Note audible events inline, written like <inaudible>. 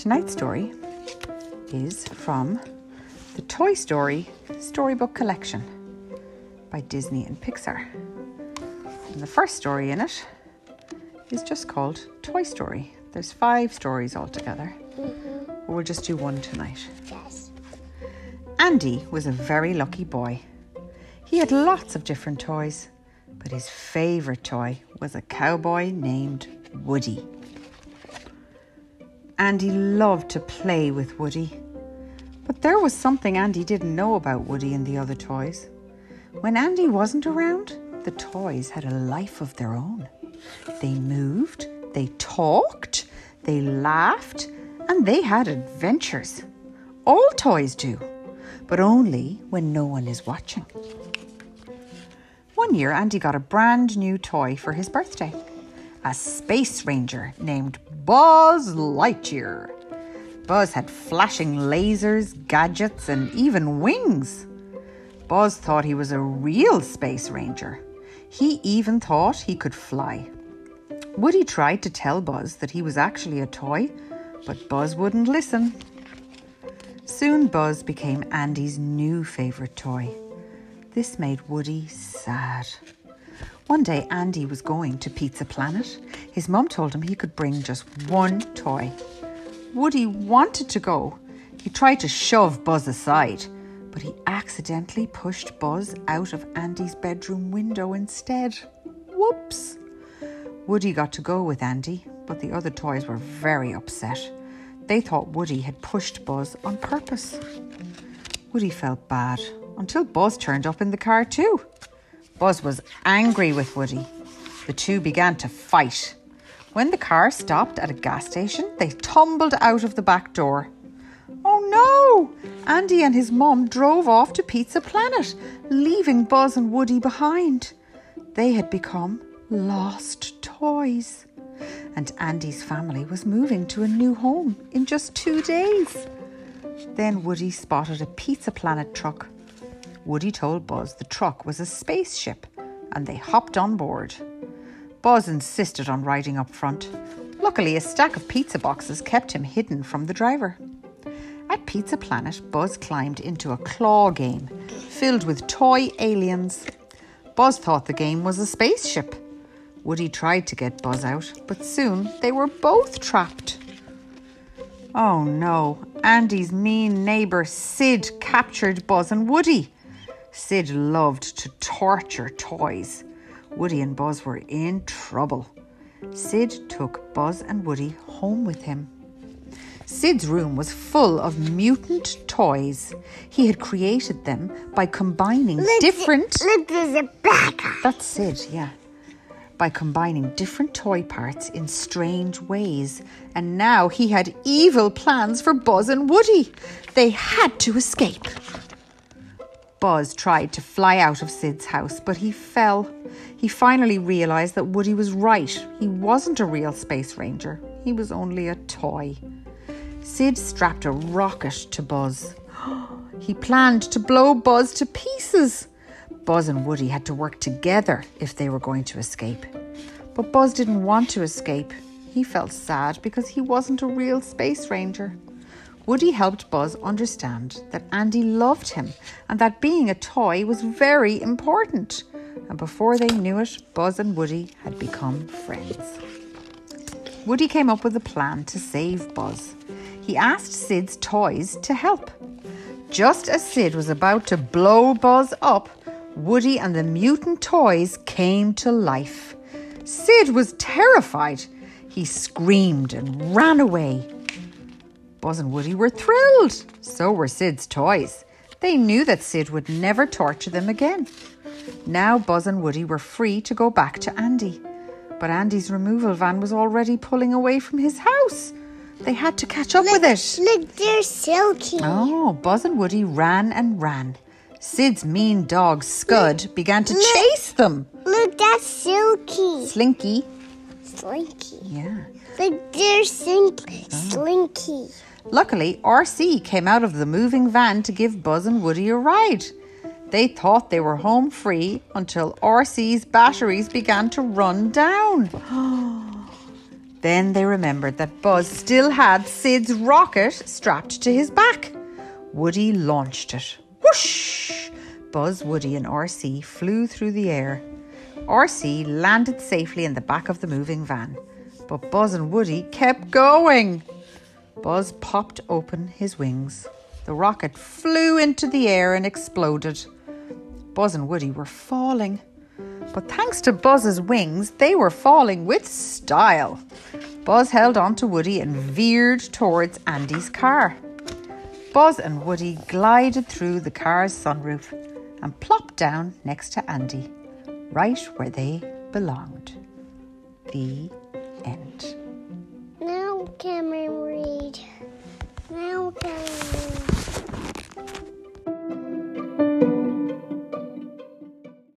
Tonight's story is from the Toy Story Storybook Collection by Disney and Pixar. And the first story in it is just called Toy Story. There's five stories altogether. Mm-hmm. We'll just do one tonight. Yes. Andy was a very lucky boy. He had lots of different toys, but his favourite toy was a cowboy named Woody. Andy loved to play with Woody. But there was something Andy didn't know about Woody and the other toys. When Andy wasn't around, the toys had a life of their own. They moved, they talked, they laughed, and they had adventures. All toys do, but only when no one is watching. One year, Andy got a brand new toy for his birthday a space ranger named Buzz Lightyear. Buzz had flashing lasers, gadgets, and even wings. Buzz thought he was a real space ranger. He even thought he could fly. Woody tried to tell Buzz that he was actually a toy, but Buzz wouldn't listen. Soon Buzz became Andy's new favourite toy. This made Woody sad. One day, Andy was going to Pizza Planet. His mum told him he could bring just one toy. Woody wanted to go. He tried to shove Buzz aside, but he accidentally pushed Buzz out of Andy's bedroom window instead. Whoops! Woody got to go with Andy, but the other toys were very upset. They thought Woody had pushed Buzz on purpose. Woody felt bad until Buzz turned up in the car too. Buzz was angry with Woody. The two began to fight. When the car stopped at a gas station, they tumbled out of the back door. Oh no! Andy and his mum drove off to Pizza Planet, leaving Buzz and Woody behind. They had become lost toys. And Andy's family was moving to a new home in just two days. Then Woody spotted a Pizza Planet truck. Woody told Buzz the truck was a spaceship and they hopped on board. Buzz insisted on riding up front. Luckily, a stack of pizza boxes kept him hidden from the driver. At Pizza Planet, Buzz climbed into a claw game filled with toy aliens. Buzz thought the game was a spaceship. Woody tried to get Buzz out, but soon they were both trapped. Oh no, Andy's mean neighbour Sid captured Buzz and Woody. Sid loved to torture toys. Woody and Buzz were in trouble. Sid took Buzz and Woody home with him. Sid's room was full of mutant toys. He had created them by combining different. Look, there's a bag. That's Sid, yeah. By combining different toy parts in strange ways. And now he had evil plans for Buzz and Woody. They had to escape. Buzz tried to fly out of Sid's house, but he fell. He finally realised that Woody was right. He wasn't a real space ranger, he was only a toy. Sid strapped a rocket to Buzz. <gasps> He planned to blow Buzz to pieces. Buzz and Woody had to work together if they were going to escape. But Buzz didn't want to escape. He felt sad because he wasn't a real space ranger. Woody helped Buzz understand that Andy loved him and that being a toy was very important. And before they knew it, Buzz and Woody had become friends. Woody came up with a plan to save Buzz. He asked Sid's toys to help. Just as Sid was about to blow Buzz up, Woody and the mutant toys came to life. Sid was terrified. He screamed and ran away. Buzz and Woody were thrilled. So were Sid's toys. They knew that Sid would never torture them again. Now Buzz and Woody were free to go back to Andy. But Andy's removal van was already pulling away from his house. They had to catch up with it. Look, they're silky. Oh, Buzz and Woody ran and ran. Sid's mean dog, Scud, began to Look. chase them. Look, that's silky. Slinky. Slinky. Yeah. Look, they're slinky. Oh. Slinky. Luckily, RC came out of the moving van to give Buzz and Woody a ride. They thought they were home free until RC's batteries began to run down. <gasps> Then they remembered that Buzz still had Sid's rocket strapped to his back. Woody launched it. Whoosh! Buzz, Woody, and RC flew through the air. RC landed safely in the back of the moving van, but Buzz and Woody kept going. Buzz popped open his wings. The rocket flew into the air and exploded. Buzz and Woody were falling. But thanks to Buzz's wings, they were falling with style. Buzz held on to Woody and veered towards Andy's car. Buzz and Woody glided through the car's sunroof and plopped down next to Andy, right where they belonged. The end. Now Cameron read.